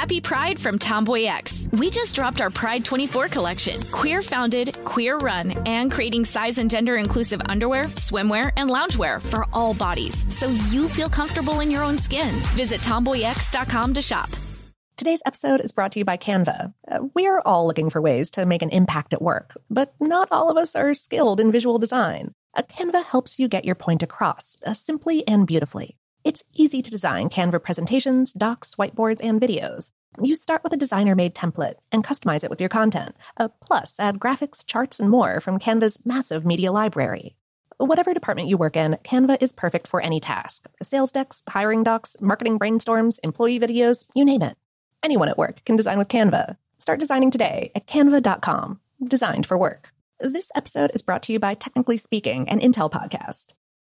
Happy Pride from TomboyX. We just dropped our Pride 24 collection. Queer founded, queer run, and creating size and gender inclusive underwear, swimwear, and loungewear for all bodies so you feel comfortable in your own skin. Visit tomboyx.com to shop. Today's episode is brought to you by Canva. Uh, we're all looking for ways to make an impact at work, but not all of us are skilled in visual design. A Canva helps you get your point across uh, simply and beautifully. It's easy to design Canva presentations, docs, whiteboards, and videos. You start with a designer made template and customize it with your content. Uh, plus, add graphics, charts, and more from Canva's massive media library. Whatever department you work in, Canva is perfect for any task sales decks, hiring docs, marketing brainstorms, employee videos, you name it. Anyone at work can design with Canva. Start designing today at canva.com. Designed for work. This episode is brought to you by Technically Speaking, an Intel podcast.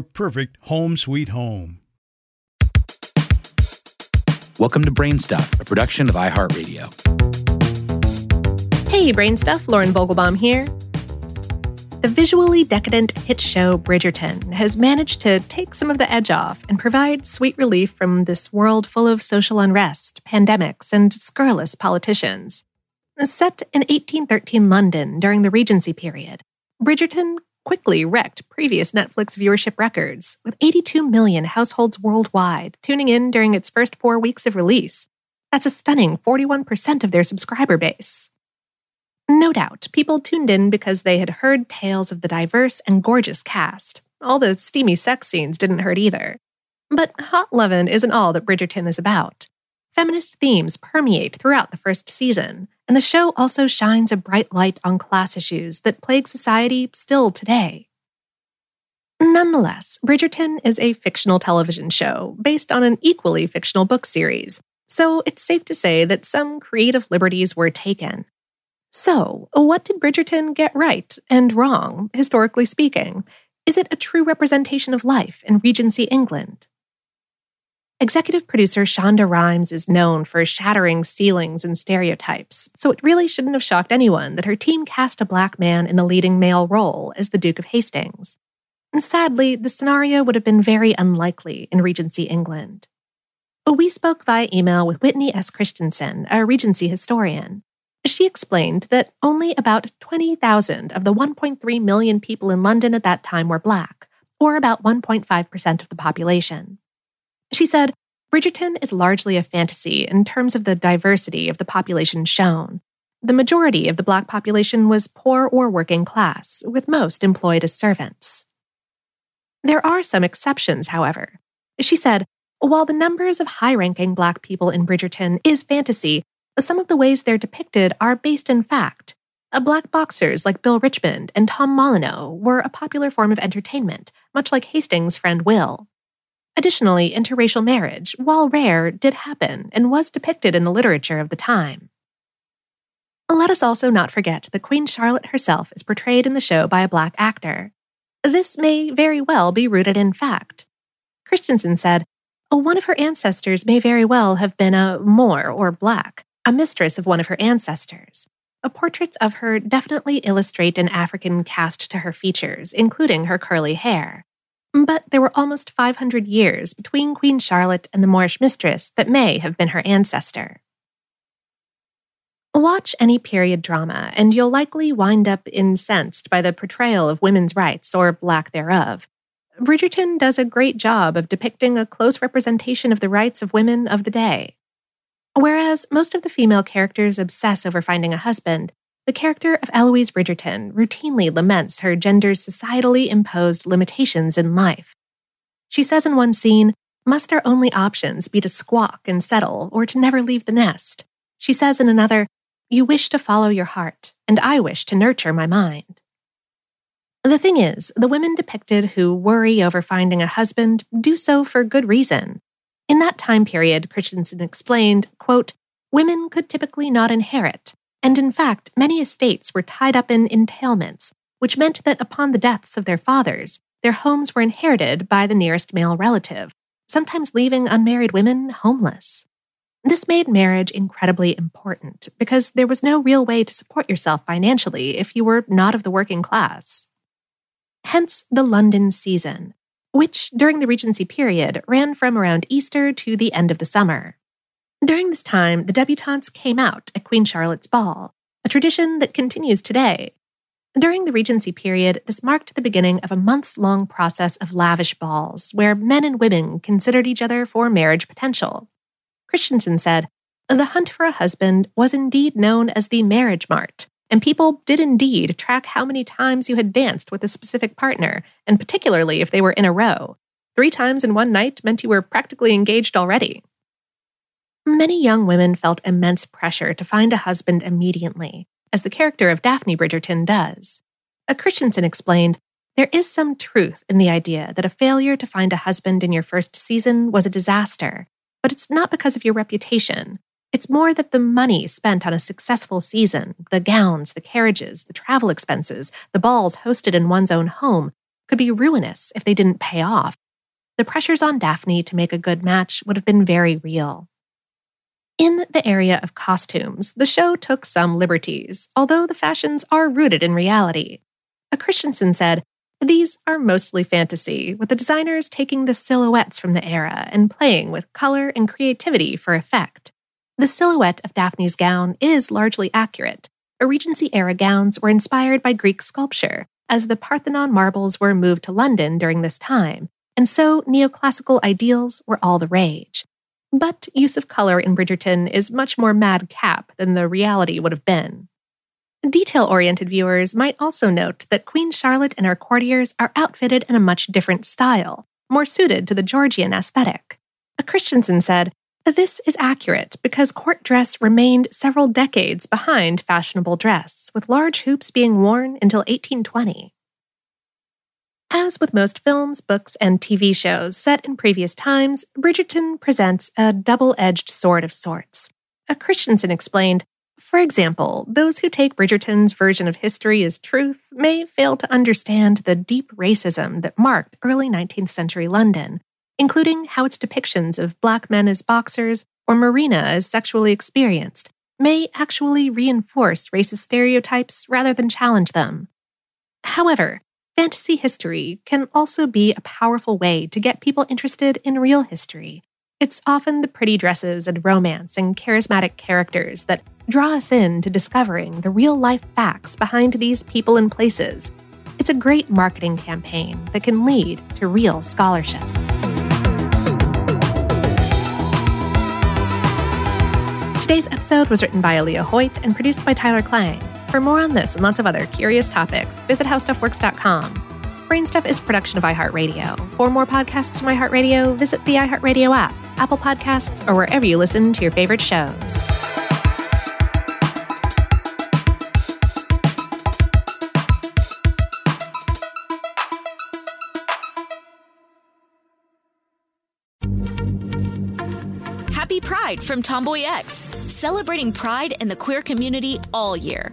perfect home sweet home. Welcome to Brainstuff, a production of iHeartRadio. Hey, Brainstuff, Lauren Vogelbaum here. The visually decadent hit show Bridgerton has managed to take some of the edge off and provide sweet relief from this world full of social unrest, pandemics, and scurrilous politicians. Set in 1813 London during the Regency period, Bridgerton quickly wrecked previous Netflix viewership records, with 82 million households worldwide tuning in during its first four weeks of release. That's a stunning 41% of their subscriber base. No doubt, people tuned in because they had heard tales of the diverse and gorgeous cast. All the steamy sex scenes didn't hurt either. But hot lovin' isn't all that Bridgerton is about. Feminist themes permeate throughout the first season, and the show also shines a bright light on class issues that plague society still today. Nonetheless, Bridgerton is a fictional television show based on an equally fictional book series, so it's safe to say that some creative liberties were taken. So, what did Bridgerton get right and wrong, historically speaking? Is it a true representation of life in Regency England? Executive producer Shonda Rhimes is known for shattering ceilings and stereotypes, so it really shouldn't have shocked anyone that her team cast a black man in the leading male role as the Duke of Hastings. And sadly, the scenario would have been very unlikely in Regency England. But we spoke via email with Whitney S. Christensen, a Regency historian. She explained that only about 20,000 of the 1.3 million people in London at that time were black, or about 1.5% of the population. She said, Bridgerton is largely a fantasy in terms of the diversity of the population shown. The majority of the black population was poor or working class, with most employed as servants. There are some exceptions, however. She said, while the numbers of high ranking black people in Bridgerton is fantasy, some of the ways they're depicted are based in fact. Uh, black boxers like Bill Richmond and Tom Molyneux were a popular form of entertainment, much like Hastings' friend Will. Additionally, interracial marriage, while rare, did happen and was depicted in the literature of the time. Let us also not forget that Queen Charlotte herself is portrayed in the show by a black actor. This may very well be rooted in fact. Christensen said, oh, One of her ancestors may very well have been a Moor or black, a mistress of one of her ancestors. Portraits of her definitely illustrate an African cast to her features, including her curly hair. But there were almost 500 years between Queen Charlotte and the Moorish mistress that may have been her ancestor. Watch any period drama, and you'll likely wind up incensed by the portrayal of women's rights or lack thereof. Bridgerton does a great job of depicting a close representation of the rights of women of the day. Whereas most of the female characters obsess over finding a husband, the character of Eloise Bridgerton routinely laments her gender's societally imposed limitations in life. She says in one scene, Must our only options be to squawk and settle or to never leave the nest? She says in another, You wish to follow your heart, and I wish to nurture my mind. The thing is, the women depicted who worry over finding a husband do so for good reason. In that time period, Christensen explained, quote, women could typically not inherit, and in fact, many estates were tied up in entailments, which meant that upon the deaths of their fathers, their homes were inherited by the nearest male relative, sometimes leaving unmarried women homeless. This made marriage incredibly important because there was no real way to support yourself financially if you were not of the working class. Hence the London season, which during the Regency period ran from around Easter to the end of the summer. During this time, the debutantes came out at Queen Charlotte's Ball, a tradition that continues today. During the Regency period, this marked the beginning of a months long process of lavish balls where men and women considered each other for marriage potential. Christensen said, The hunt for a husband was indeed known as the marriage mart, and people did indeed track how many times you had danced with a specific partner, and particularly if they were in a row. Three times in one night meant you were practically engaged already. Many young women felt immense pressure to find a husband immediately, as the character of Daphne Bridgerton does. A Christensen explained, There is some truth in the idea that a failure to find a husband in your first season was a disaster, but it's not because of your reputation. It's more that the money spent on a successful season, the gowns, the carriages, the travel expenses, the balls hosted in one's own home, could be ruinous if they didn't pay off. The pressures on Daphne to make a good match would have been very real. In the area of costumes, the show took some liberties, although the fashions are rooted in reality. A Christensen said, These are mostly fantasy, with the designers taking the silhouettes from the era and playing with color and creativity for effect. The silhouette of Daphne's gown is largely accurate. Regency era gowns were inspired by Greek sculpture, as the Parthenon marbles were moved to London during this time, and so neoclassical ideals were all the rage. But use of color in Bridgerton is much more madcap than the reality would have been. Detail oriented viewers might also note that Queen Charlotte and her courtiers are outfitted in a much different style, more suited to the Georgian aesthetic. Christensen said, this is accurate because court dress remained several decades behind fashionable dress, with large hoops being worn until 1820. As with most films, books, and TV shows set in previous times, Bridgerton presents a double edged sword of sorts. A Christensen explained, for example, those who take Bridgerton's version of history as truth may fail to understand the deep racism that marked early 19th century London, including how its depictions of black men as boxers or Marina as sexually experienced may actually reinforce racist stereotypes rather than challenge them. However, fantasy history can also be a powerful way to get people interested in real history. It's often the pretty dresses and romance and charismatic characters that draw us in to discovering the real life facts behind these people and places. It's a great marketing campaign that can lead to real scholarship. Today's episode was written by Alia Hoyt and produced by Tyler Klang. For more on this and lots of other curious topics, visit howstuffworks.com. Brainstuff is a production of iHeartRadio. For more podcasts from iHeartRadio, visit the iHeartRadio app, Apple Podcasts, or wherever you listen to your favorite shows. Happy Pride from TomboyX, celebrating pride in the queer community all year.